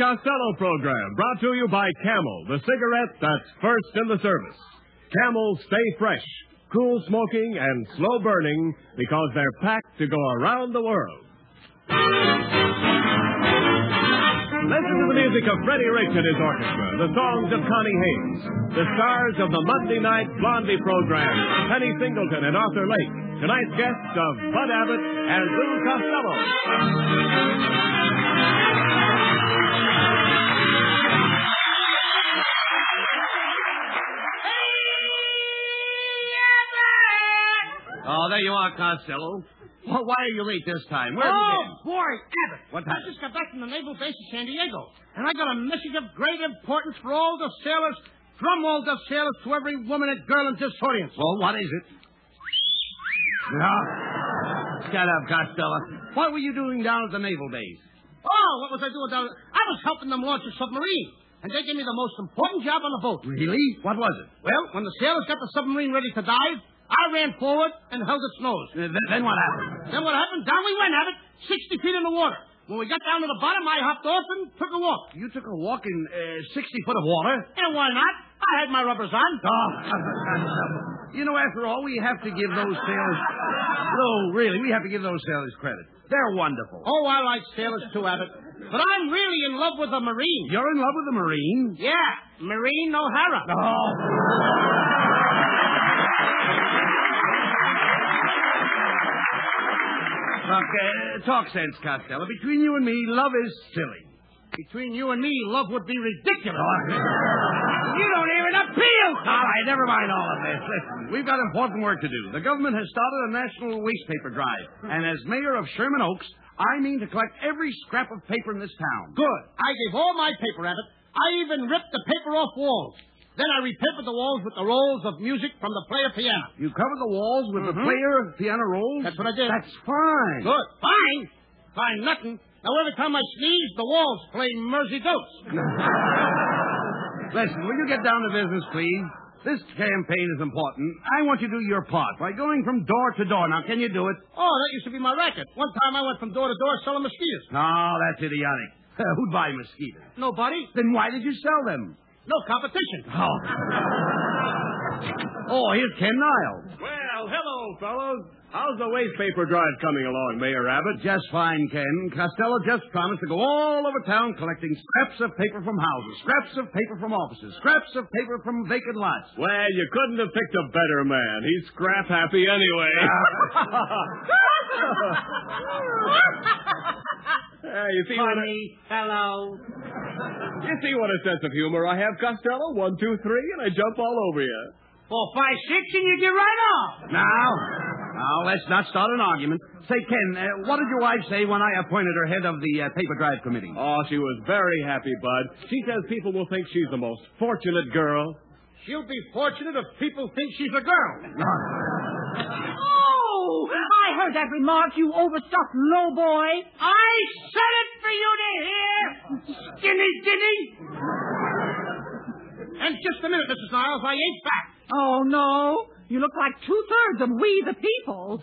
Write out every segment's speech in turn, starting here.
Costello program, brought to you by Camel, the cigarette that's first in the service. Camel stay fresh, cool smoking, and slow burning because they're packed to go around the world. Listen to the music of Freddie Rich and his orchestra, the songs of Connie Haines, the stars of the Monday night Blondie program, Penny Singleton and Arthur Lake. Tonight's guests of Bud Abbott and Lou Costello. Oh, there you are, Costello. Well, why are you late this time? Where have you Oh, boy, Abbott. What I happened? just got back from the Naval Base in San Diego, and I got a message of great importance for all the sailors. From all the sailors to every woman and girl in this audience. Well, what is it? No. Shut up, Costello. What were you doing down at the naval base? Oh, what was I doing down? I was helping them launch a submarine, and they gave me the most important job on the boat. Really? What was it? Well, when the sailors got the submarine ready to dive, I ran forward and held its nose. Uh, th- then what happened? Then what happened? Down we went, Abbott, 60 feet in the water. When we got down to the bottom, I hopped off and took a walk. You took a walk in uh, 60 foot of water? And why not? I had my rubbers on. Oh, you know, after all, we have to give those sailors. No, really, we have to give those sailors credit. They're wonderful. Oh, I like sailors too, Abbott. But I'm really in love with a Marine. You're in love with a Marine? Yeah, Marine O'Hara. Oh. Look, uh, talk sense, Costello. Between you and me, love is silly. Between you and me, love would be ridiculous. you don't even appeal. All right, never mind all of this. Listen, we've got important work to do. The government has started a national waste paper drive, and as mayor of Sherman Oaks, I mean to collect every scrap of paper in this town. Good. I gave all my paper, at it. I even ripped the paper off walls. Then I repapered the walls with the rolls of music from the player piano. You covered the walls with the Mhm. player piano rolls. That's what I did. That's fine. Good. Fine. Fine nothing. Now, every time I sneeze, the walls play Mairzy Doats. Listen, will you get down to business, please? This campaign is important. I want you to do your part by going from door to door. Now, can you do it? Oh, that used to be my racket. One time I went from door to door selling mosquitoes. No, that's idiotic. Who'd buy mosquitoes? Nobody. Then why did you sell them? No competition. Oh. oh, here's Ken Niles. Well, hello, fellows. How's the waste paper drive coming along, Mayor Abbott? Just fine, Ken. Costello just promised to go all over town collecting scraps of paper from houses, scraps of paper from offices, scraps of paper from vacant lots. Well, you couldn't have picked a better man. He's scrap happy anyway. hey, you see what a, Hello. you see what a sense of humor I have, Costello? One, two, three, and I jump all over you. Four, five, six, and you get right off. Now, now, let's not start an argument. Say, Ken, uh, what did your wife say when I appointed her head of the uh, paper drive committee? Oh, she was very happy, Bud. She says people will think she's the most fortunate girl. She'll be fortunate if people think she's a girl. I heard that remark, you overstuffed low boy. I said it for you to hear. Skinny, skinny. And just a minute, Mrs. Niles. I ain't back. Oh, no. You look like two-thirds of we the people.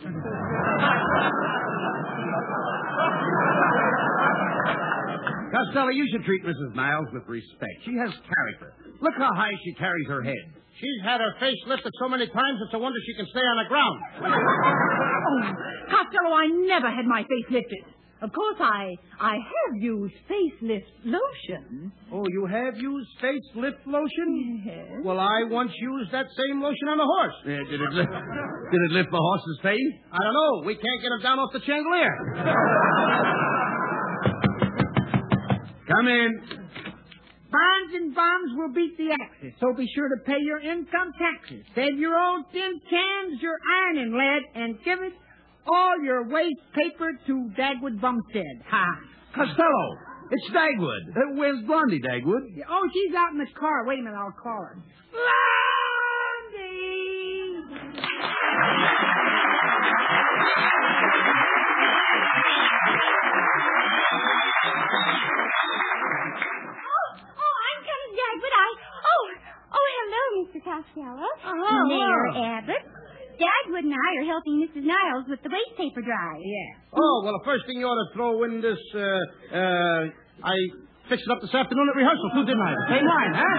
Costello, you should treat Mrs. Niles with respect. She has character. Look how high she carries her head. She's had her face lifted so many times, it's a wonder she can stay on the ground. Oh, Costello, I never had my face lifted. Of course, I I have used facelift lotion. Oh, you have used facelift lotion? Yes. Well, I once used that same lotion on a horse. Uh, did it lift? Did it lift the horse's face? I don't know. We can't get him down off the chandelier. Come in. Bonds and bombs will beat the Axis, so be sure to pay your income taxes. Save your old tin cans, your iron and lead, and give it all your waste paper to Dagwood Bumstead. Ha! Costello, it's Dagwood. Uh, where's Blondie, Dagwood? Oh, she's out in the car. Wait a minute, I'll call her. Blondie! Costello. Oh, Mayor hello. Abbott. Dagwood and I are helping Mrs. Niles with the waste paper drive. Yeah. Oh, well, the first thing you ought to throw in this, uh, uh, I fixed it up this afternoon at rehearsal, too, didn't I? The same line, huh?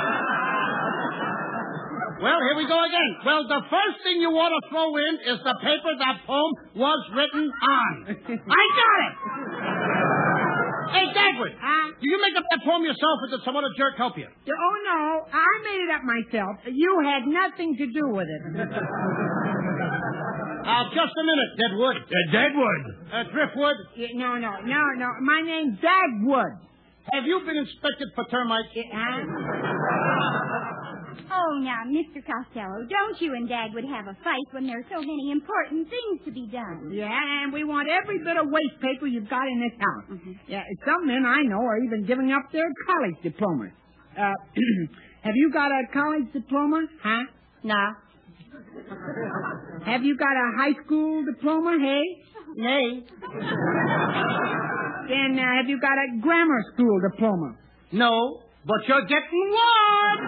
Well, here we go again. Well, the first thing you ought to throw in is the paper that poem was written on. I got it! Hey, Dagwood, Huh? do you make up that poem yourself or did some other jerk help you? Oh, no. I made it up myself. You had nothing to do with it. Uh, just a minute, Deadwood. Uh, Deadwood. Uh, Driftwood, Yeah, No, no, no, no. My name's Dagwood. have you been inspected for termites? Yeah, huh? Oh, now, Mr. Costello, don't you and Dagwood have a fight when there are so many important things to be done? Yeah, and we want every bit of waste paper you've got in this house. Yeah, some men I know are even giving up their college diplomas. Uh, have you got a college diploma? Huh? No. Have you got a high school diploma? Hey? Nay. Then uh, have you got a grammar school diploma? No, but you're getting warm.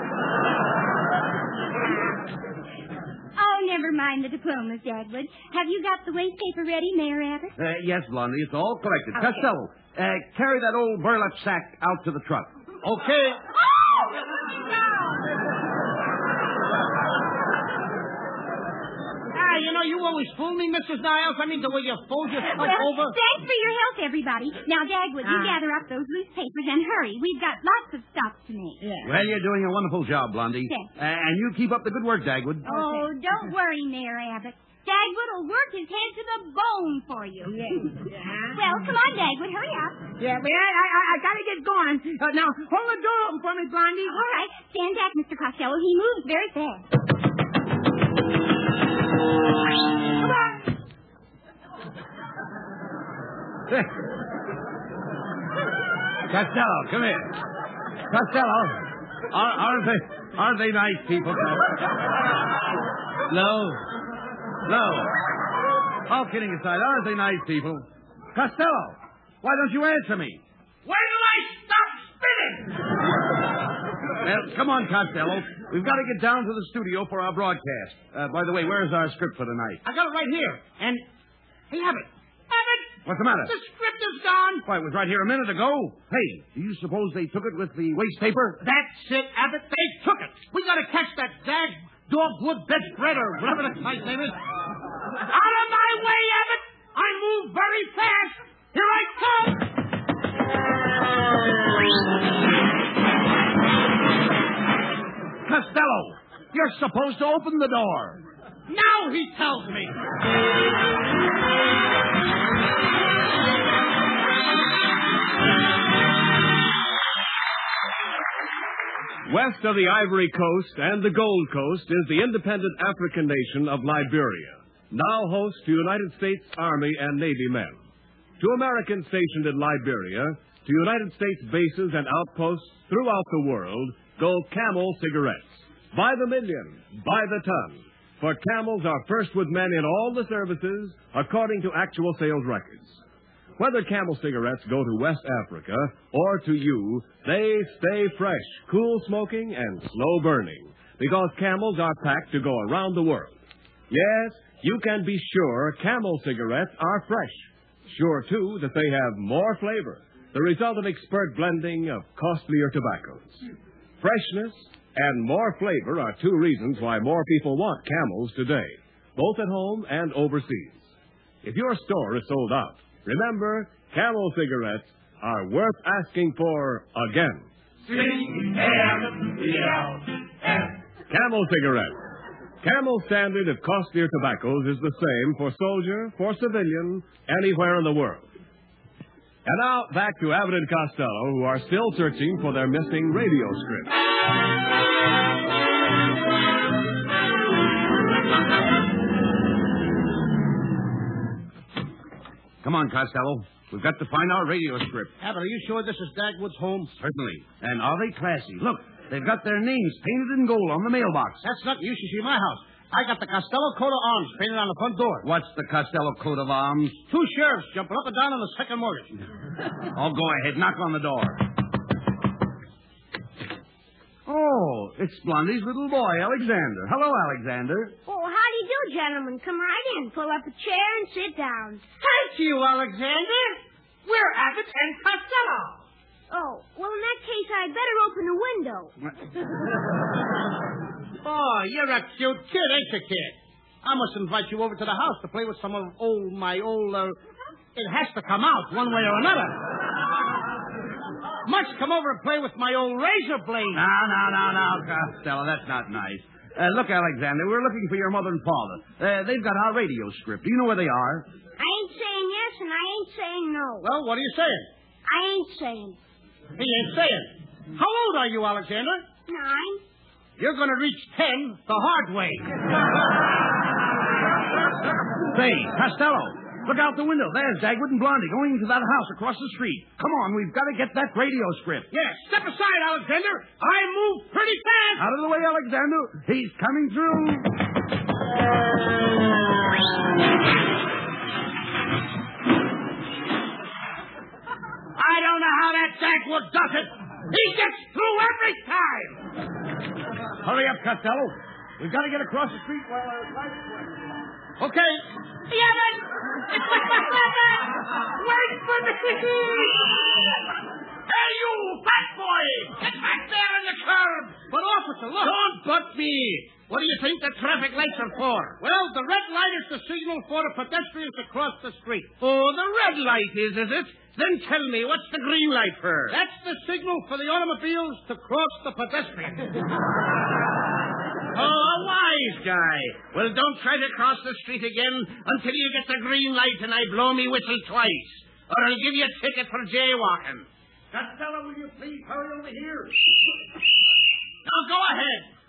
Oh, never mind the diplomas, Dagwood. Have you got the waste paper ready, Mayor Abbott? Uh, yes, Blondie, it's all collected. Okay. Costello, uh, carry that old burlap sack out to the truck. Okay. You know, you always fool me, Mrs. Niles. I mean, the way you fold your stuff Well, over. thanks for your help, everybody. Now, Dagwood, you Ah. gather up those loose papers and hurry. We've got lots of stuff to make. Yeah. Well, you're doing a wonderful job, Blondie. Thanks. Uh, and you keep up the good work, Dagwood. Oh, don't worry, Mayor Abbott. Dagwood will work his head to the bone for you. Yeah. Well, come on, Dagwood, hurry up. Yeah, but I, I, I- I gotta get going. Uh, now, hold the door open for me, Blondie. All right, stand back, Mr. Costello. He moves very fast. Costello, come here. Costello, are, aren't they aren't they nice people? No, no. All kidding aside, aren't they nice people? Costello, why don't you answer me? When do I stop spinning? Well, come on, Costello. We've got to get down to the studio for our broadcast. Uh, by the way, where's our script for tonight? I got it right here. And, Abbott. Abbott! What's the matter? The script is gone. Why, it was right here a minute ago. Hey, do you suppose they took it with the waste paper? That's it, Abbott. They took it. We got to catch that dag dogwood bedspread or whatever the guy's name is. Out of my way, Abbott. I move very fast. Here I come. Costello, you're supposed to open the door. Now he tells me. West of the Ivory Coast and the Gold Coast is the independent African nation of Liberia, now host to United States Army and Navy men. To Americans stationed in Liberia, to United States bases and outposts throughout the world, go Camel cigarettes. By the million, by the ton. For Camels are first with men in all the services, according to actual sales records. Whether Camel cigarettes go to West Africa or to you, they stay fresh, cool smoking, and slow burning. Because Camels are packed to go around the world. Yes, you can be sure Camel cigarettes are fresh. Sure, too, that they have more flavor, the result of expert blending of costlier tobaccos. Freshness and more flavor are two reasons why more people want Camels today, both at home and overseas. If your store is sold out, remember, Camel cigarettes are worth asking for again. Camel cigarettes. Camel standard of costlier tobaccos is the same for soldier, for civilian, anywhere in the world. And now back to Abbott and Costello, who are still searching for their missing radio script. Come on, Costello. We've got to find our radio script. Abbott, are you sure this is Dagwood's home? Certainly. And are they classy? Look, they've got their names painted in gold on the mailbox. That's not you should see my house. I got the Costello coat of arms painted on the front door. What's the Costello coat of arms? Two sheriffs jumping up and down on the second mortgage. Oh, go ahead. Knock on the door. Oh, it's Blondie's little boy, Alexander. Hello, Alexander. Oh, how do you do, gentlemen? Come right in. Pull up a chair and sit down. Thank you, Alexander. We're Abbott and Costello. Oh, well, in that case, I'd better open the window. Oh, you're a cute kid, ain't you, kid? I must invite you over to the house to play with some of old my old. Uh, it has to come out one way or another. Must come over and play with my old razor blade. No, no, no, no, Costello, that's not nice. Uh, look, Alexander, we're looking for your mother and father. Uh, they've got our radio script. Do you know where they are? I ain't saying yes and I ain't saying no. Well, what are you saying? I ain't saying. He ain't saying. How old are you, Alexander? Nine. You're going to reach ten the hard way. Say, Costello, look out the window. There's Dagwood and Blondie going into that house across the street. Come on, we've got to get that radio script. Yes, step aside, Alexander. I move pretty fast. Out of the way, Alexander. He's coming through. I don't know how that Dagwood does it. He gets through every time. Hurry up, Costello. We've got to get across the street while uh, our lights work. Wait for me! Hey, you, fat boy! Get back there in the curb! But, officer, look. Don't butt me. What do you think the traffic lights are for? Well, the red light is the signal for the pedestrians to cross the street. Oh, the red light is, is it? Then tell me, what's the green light for? That's the signal for the automobiles to cross the pedestrians. Oh, a wise guy. Well, don't try to cross the street again until you get the green light and I blow me whistle twice. Or I'll give you a ticket for jaywalking. Costello, will you please hurry over here? Now go ahead.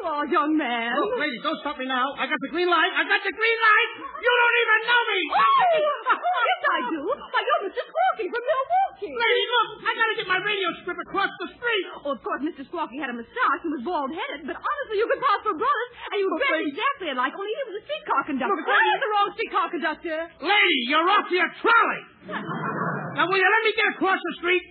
Oh, you are, young man. Oh, look, lady, don't stop me now. I got the green light. I got the green light. You don't even know me. Oh, yes, I do. Why, you're Mr. Squawky from Milwaukee. Lady, look. I got to get my radio script across the street. Oh, of course, Mr. Squawky had a mustache and was bald-headed, but honestly, you could pass for brothers, and you But, dress lady- exactly alike, only he was a streetcar conductor. Look, Well, lady- he's the wrong streetcar conductor. Lady, you're off your trolley. Now, will you let me get across the street?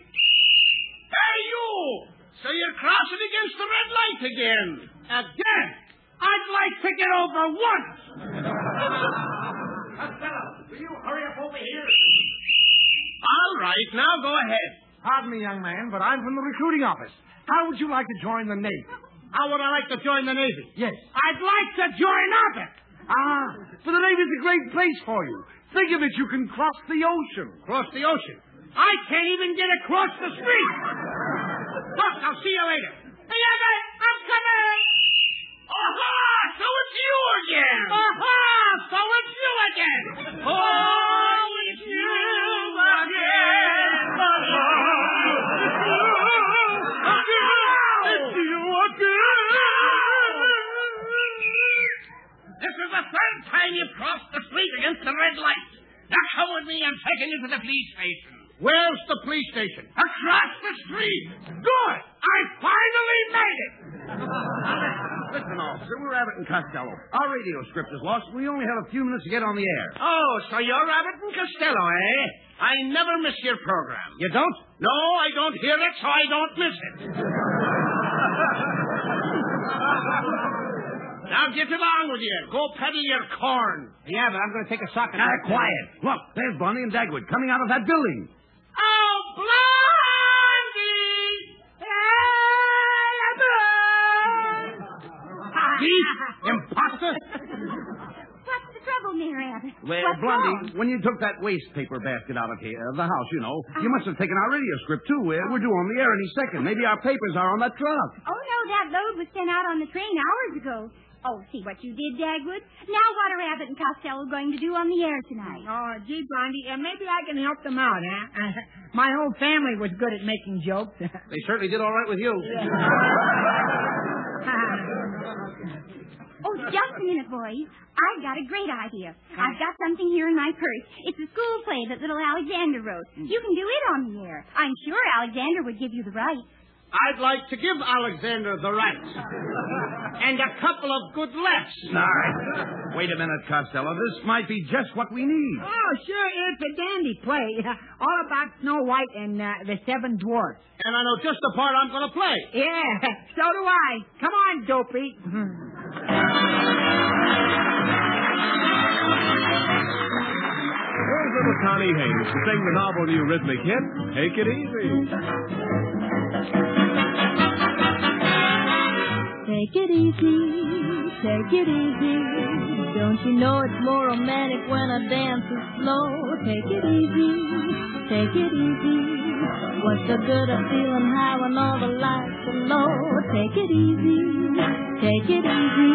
Hey, you! So you're crossing against the red light again. Again? I'd like to get over once. Costello, will you hurry up over here? All right, now go ahead. Pardon me, young man, but I'm from the recruiting office. How would you like to join the Navy? How would I like to join the Navy? Yes. I'd like to join OPIC. Ah, but the Navy's a great place for you. Think of it, you can cross the ocean. Cross the ocean. I can't even get across the street. Look, I'll see you later. Hey, Abbott, I'm coming. Aha! So it's you again. Aha! So it's you again. Oh, it's you again. It's you This is the third time you've crossed the street against the red light. Now come with me and taking you to the police station. Where's the police station? Across the street. Good. I finally made it. Listen, officer, we're Abbott and Costello. Our radio script is lost. We only have a few minutes to get on the air. Oh, so you're Abbott and Costello, eh? I never miss your program. You don't? No, I don't hear it, so I don't miss it. now get along with you. Go peddle your corn. Yeah, but I'm going to take a sock and... Now, quiet. Look, there's Blondie and Dagwood coming out of that building. Oh, Blondie! Thief! Imposter! What's the trouble, Mayor Abbott? Well, What's Blondie, wrong? when you took that waste paper basket out of here, the house, you know, you oh. must have taken our radio script, too. We're, we're due on the air any second. Maybe our papers are on that truck. Oh, no, that load was sent out on the train hours ago. Oh, see what you did, Dagwood. Now what are Abbott and Costello going to do on the air tonight? Oh, gee, Blondie, uh, maybe I can help them out, huh? my whole family was good at making jokes. They certainly did all right with you. Oh, just a minute, boys. I've got a great idea. I've got something here in my purse. It's a school play that little Alexander wrote. You can do it on the air. I'm sure Alexander would give you the rights. I'd like to give Alexander the right. And a couple of good laughs. All right. Wait a minute, Costello. This might be just what we need. oh, sure, it's a dandy play. All about Snow White and uh, the Seven Dwarfs. And I know just the part I'm going to play. Yeah, so do I. Come on, Dopey. Here's little Connie Haines to sing the novel new rhythmic hit, Take It Easy. Take it easy, take it easy. Don't you know it's more romantic when a dance is slow? Take it easy, take it easy. What's the good of feeling high when all the lights are low? Take it easy, take it easy.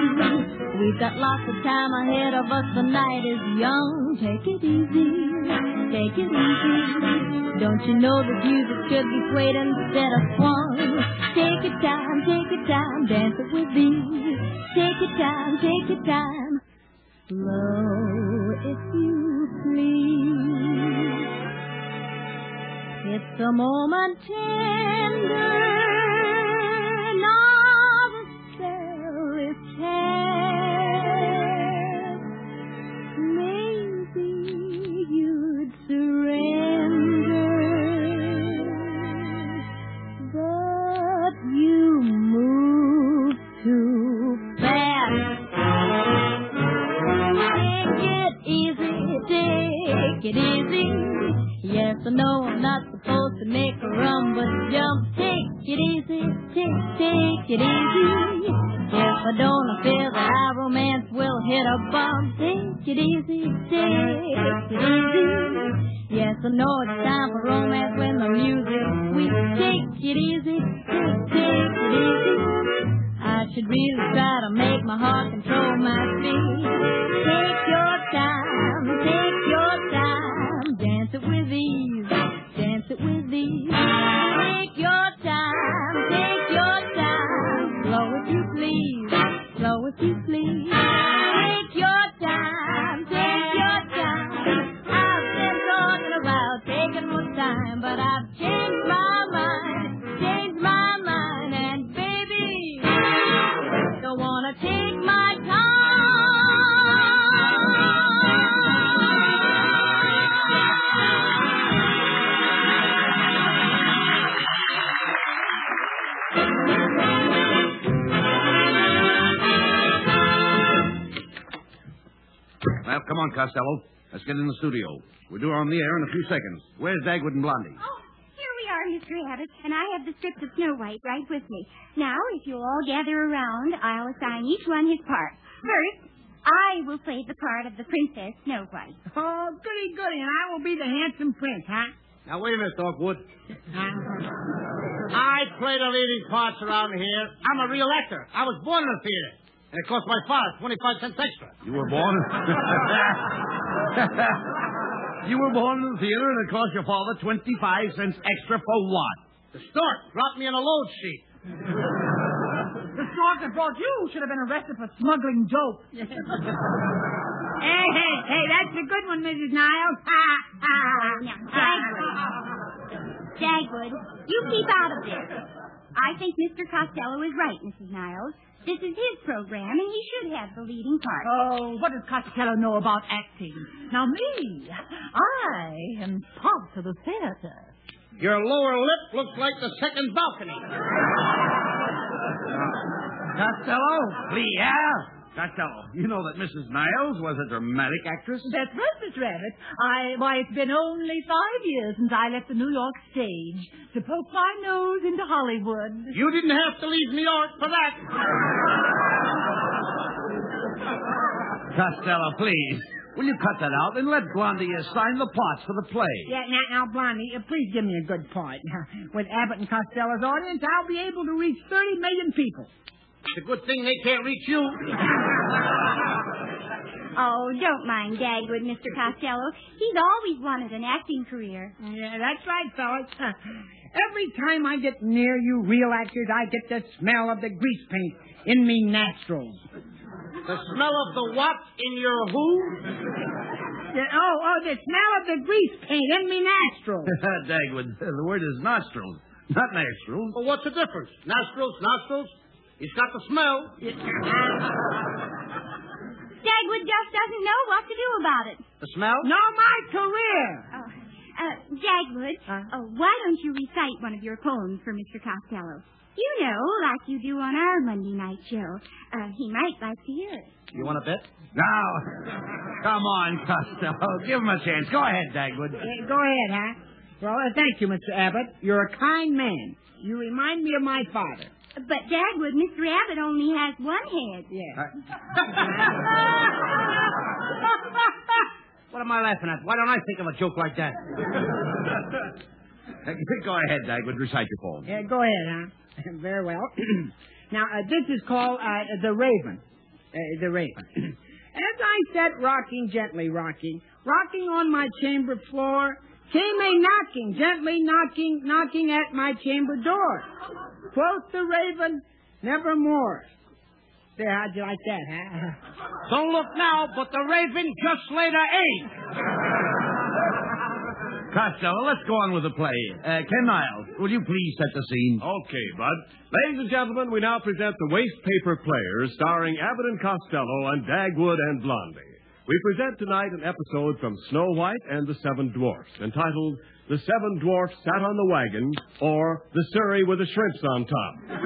We've got lots of time ahead of us. The night is young. Take it easy, take it easy. Don't you know that music should be played instead of swung? Take your time, take your time, dance it with me. Take your time, take your time. Slow, if you please. It's a moment tender, now the spell know I'm not supposed to make a run, but jump. Take it easy, take, take it easy. If I don't, I fear that our romance will hit a bump. Take it easy, take it easy. Yes, I know it's time for romance when the music's sweet. Take it easy, take, take it easy. I should really try to make my heart Costello. Let's get in the studio. We're due on the air in a few seconds. Where's Dagwood and Blondie? Oh, here we are, Mr. Abbott, and I have the script of Snow White right with me. Now, if you'll all gather around, I'll assign each one his part. First, I will play the part of the Princess Snow White. Oh, goody, goody, and I will be the handsome prince, huh? Now, wait a minute, Dogwood. Huh? I play the leading parts around here. I'm a real actor. I was born in the theater. And it cost my father 25 cents extra. You were born. you were born in the theater, and it cost your father 25 cents extra for what? The stork dropped me in a load sheet. The stork that brought you should have been arrested for smuggling dope. Hey, hey, hey, that's a good one, Mrs. Niles. Ha, ha, Now. Dagwood. Dagwood, you keep out of this. I think Mr. Costello is right, Mrs. Niles. This is his program, and he should have the leading part. Oh, what does Costello know about acting? Now, me, I am part of the theater. Your lower lip looks like the second balcony. Costello? Yeah. Costello, you know that Mrs. Niles was a dramatic actress? That's right, Mr. Rabbit. I, why, it's been only five years since I left the New York stage to poke my nose into Hollywood. You didn't have to leave New York for that. Costello, please. Will you cut that out and let Blondie assign the plots for the play? Yeah, now, now, Blondie, uh, please give me a good part. With Abbott and Costello's audience, I'll be able to reach 30 million people. It's a good thing they can't reach you. Oh, don't mind Dagwood, Mr. Costello. He's always wanted an acting career. Yeah, that's right, fellas. Every time I get near you real actors, I get the smell of the grease paint in me nostrils. The smell of the what in your who? Yeah, oh, oh, the smell of the grease paint in me nostrils. Dagwood, the word is nostrils, not nostrils. Well, what's the difference? Nostrils, nostrils. He's got the smell. Dagwood just doesn't know what to do about it. The smell? no, my career. Oh, uh, Dagwood, Huh? oh, why don't you recite one of your poems for Mr. Costello? You know, like you do on our Monday night show. Uh, he might like to hear it. You want a bet? Now, come on, Costello. Give him a chance. Go ahead, Dagwood. Eh, go ahead, huh? Well, uh, thank you, Mr. Abbott. You're a kind man. You remind me of my father. But, Dagwood, Mr. Abbott only has one head. Yeah. What am I laughing at? Why don't I think of a joke like that? Go ahead, Dagwood. Recite your poem. Yeah, go ahead, huh? Very well. now, uh, this is called uh, The Raven. Uh, the Raven. As I sat rocking, gently rocking, rocking on my chamber floor, came a knocking, gently knocking, knocking at my chamber door. Quoth the Raven, nevermore. There, how'd you like that, huh? Don't look now, but the raven just laid an egg. Costello, let's go on with the play. Uh, Ken Niles, will you please set the scene? Okay, Bud. Ladies and gentlemen, we now present the Waste Paper Players starring Abbott and Costello and Dagwood and Blondie. We present tonight an episode from Snow White and the Seven Dwarfs entitled The Seven Dwarfs Sat on the Wagon or The Surrey with the Shrimps on Top.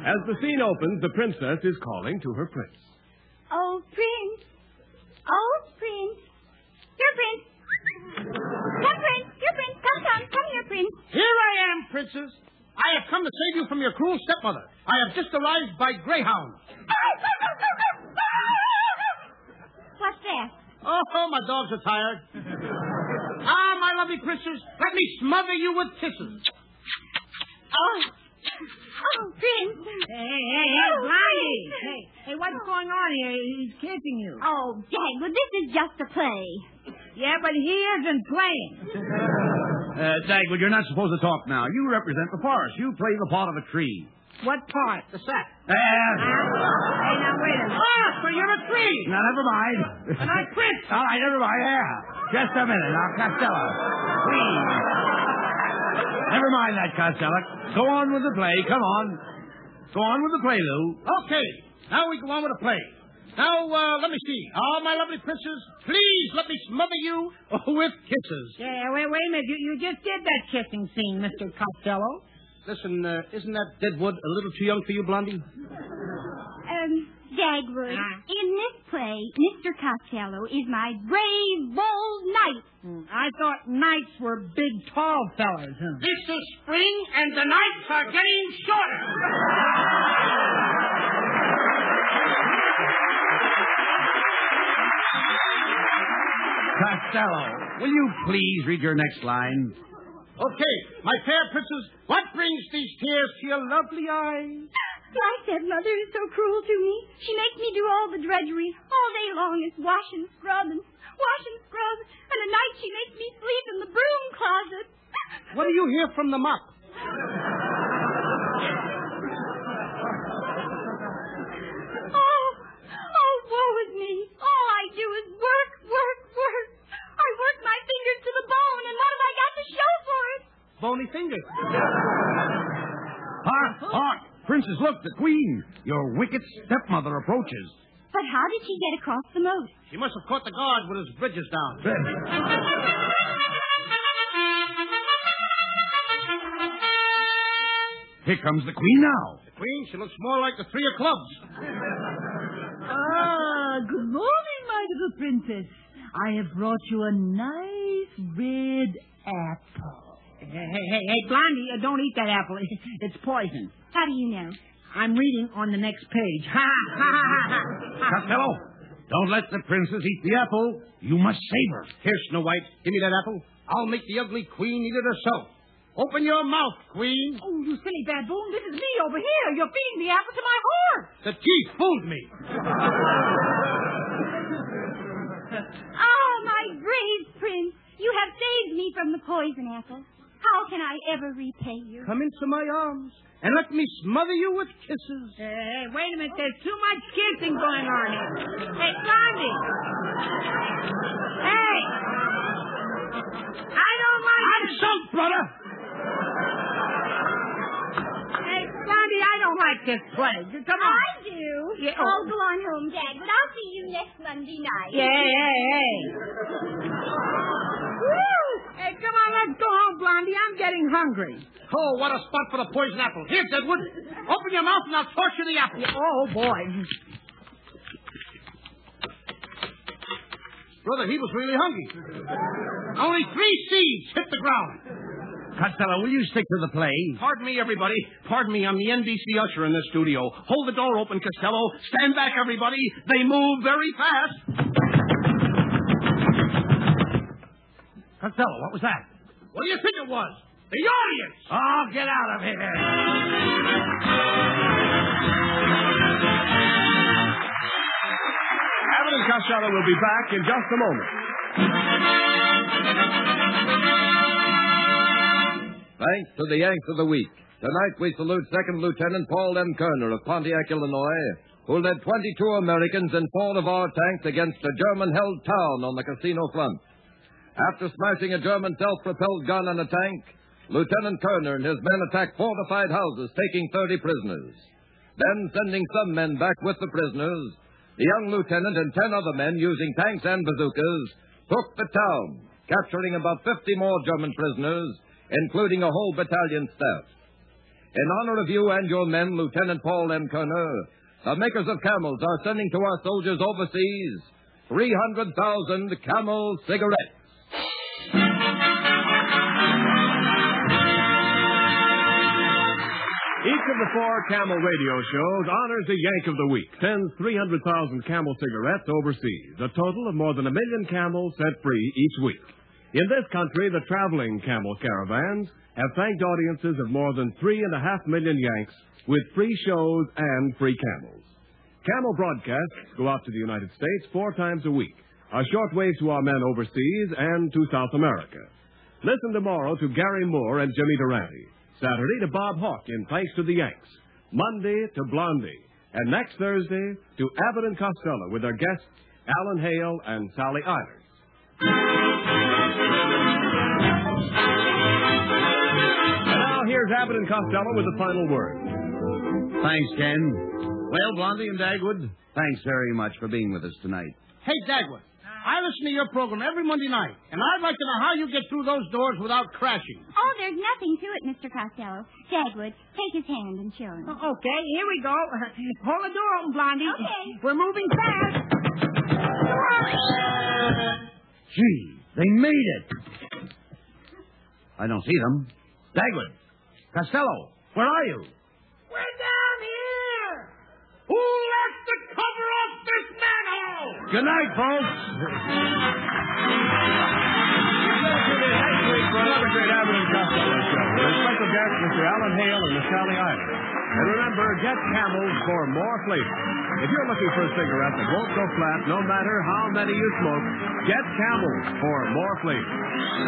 As the scene opens, the princess is calling to her prince. Oh, Prince. Oh, Prince. Here, Prince. Come, Prince. Here, Prince. Come, come. Come here, Prince. Here I am, princess. I have come to save you from your cruel stepmother. I have just arrived by Greyhound. What's? Oh, my dogs are tired. ah, my lovely princess, let me smother you with kisses. Oh. Oh, Prince. Hey, hey, hey, Blondie! Hey, hey, what's going on here? He's kissing you. Oh, Dagwood, this is just a play. Yeah, but he isn't playing. Uh, Dagwood, you're not supposed to talk now. You represent the forest. You play the part of a tree. What part? The set. Uh, Hey, now wait a minute. Ah, so you're a tree. now, never mind. And I'm Prince. All right, never mind. Yeah. Just a minute. Now, Costello, please. Never mind that, Costello. Go on with the play. Come on. Go on with the play, Lou. Okay, now we go on with the play. Now, uh, let me see. Oh, my lovely princess, please let me smother you with kisses. Yeah, wait, wait a minute. You, you just did that kissing scene, Mr. Costello. Listen, uh, isn't that deadwood a little too young for you, Blondie? Um, Dagwood, Ah. in this play, Mr. Costello is my brave, bold knight. Hmm, I thought knights were big, tall fellas. Huh? This is spring, and the nights are getting shorter. Costello, will you please read your next line? Okay, my fair princess, what brings these tears to your lovely eyes? My stepmother is so cruel to me. She makes me do all the drudgery. All day long is wash and scrub and wash and scrub. And at night she makes me sleep in the broom closet. What do you hear from the mop? Oh, oh, woe is me. All I do is work, work, work. I work my fingers to the bone, and what have I got to show for? Bony fingers. Hark, hark! Princess, look, the queen. Your wicked stepmother approaches. But how did she get across the moat? She must have caught the guard with his bridges down. Here comes the queen now. The queen, she looks more like the three of clubs. Ah, good morning, my little princess. I have brought you a nice red apple. Hey, hey, hey, hey, Blondie, uh, don't eat that apple. It's poison. How do you know? I'm reading on the next page. Ha, ha, ha, ha, ha. Costello, don't let the princess eat the apple. You must save her. Here, Snow White, give me that apple. I'll make the ugly queen eat it herself. Open your mouth, queen. Oh, you silly baboon, this is me over here. You're feeding the apple to my horse. The teeth fooled me. Oh, my brave prince. You have saved me from the poison apple. How can I ever repay you? Come into my arms and let me smother you with kisses. Hey, hey, wait a minute. There's too much kissing going on here. Hey, Blondie. Hey. I don't like I'm sunk, brother. Hey, Blondie, I don't like this play. Come on. I do. Yeah, I'll oh. go on home, Dad, but I'll see you next Monday night. Yeah, hey, hey. Woo! Hey, come on, let's go home, Blondie. I'm getting hungry. Oh, what a spot for the poison apple. Here, Deadwood. Open your mouth and I'll toss you the apple. Oh, boy. Brother, he was really hungry. Only three seeds hit the ground. Costello, will you stick to the play? Pardon me, everybody. Pardon me, I'm the NBC usher in this studio. Hold the door open, Costello. Stand back, everybody. They move very fast. Costello, what was that? What do you think it was? The audience! Oh, get out of here. Abbott and Costello will be back in just a moment. Thanks to the Yanks of the Week. Tonight we salute Second Lieutenant Paul M. Kerner of Pontiac, Illinois, who led 22 Americans in four of our tanks against a German-held town on the Cassino front. After smashing a German self-propelled gun and a tank, Lieutenant Kerner and his men attacked fortified houses, taking 30 prisoners. Then, sending some men back with the prisoners, the young lieutenant and 10 other men, using tanks and bazookas, took the town, capturing about 50 more German prisoners, including a whole battalion staff. In honor of you and your men, Lieutenant Paul M. Kerner, the makers of camels are sending to our soldiers overseas 300,000 camel cigarettes. Each of the four Camel radio shows honors a Yank of the Week, sends 300,000 Camel cigarettes overseas, a total of more than a million camels set free each week. In this country, the traveling camel caravans have thanked audiences of more than three and a half million Yanks with free shows and free camels. Camel broadcasts go out to the United States four times a week, a shortwave to our men overseas and to South America. Listen tomorrow to Garry Moore and Jimmy Durante. Saturday to Bob Hawk in Thanks to the Yanks. Monday to Blondie. And next Thursday to Abbott and Costello with their guests Alan Hale and Sally Eilers. And now here's Abbott and Costello with the final word. Thanks, Ken. Well, Blondie and Dagwood, thanks very much for being with us tonight. Hey, Dagwood. I listen to your program every Monday night, and I'd like to know how you get through those doors without crashing. Oh, there's nothing to it, Mr. Costello. Dagwood, take his hand and show him. O- Okay, here we go. Hold the door open, Blondie. Okay. We're moving fast. Gee, they made it. I don't see them. Dagwood, Costello, where are you? Good night, folks. Next week for another great Avenue Cocktail Show with special guests Mr. Alan Hale and Miss Sally Ivy. And remember, get Camels for more flavor. If you're looking for a cigarette that won't go flat, no matter how many you smoke, get Camels for more flavor.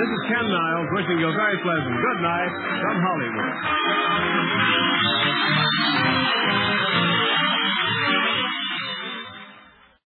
This is Ken Niles wishing you a very pleasant good night from Hollywood.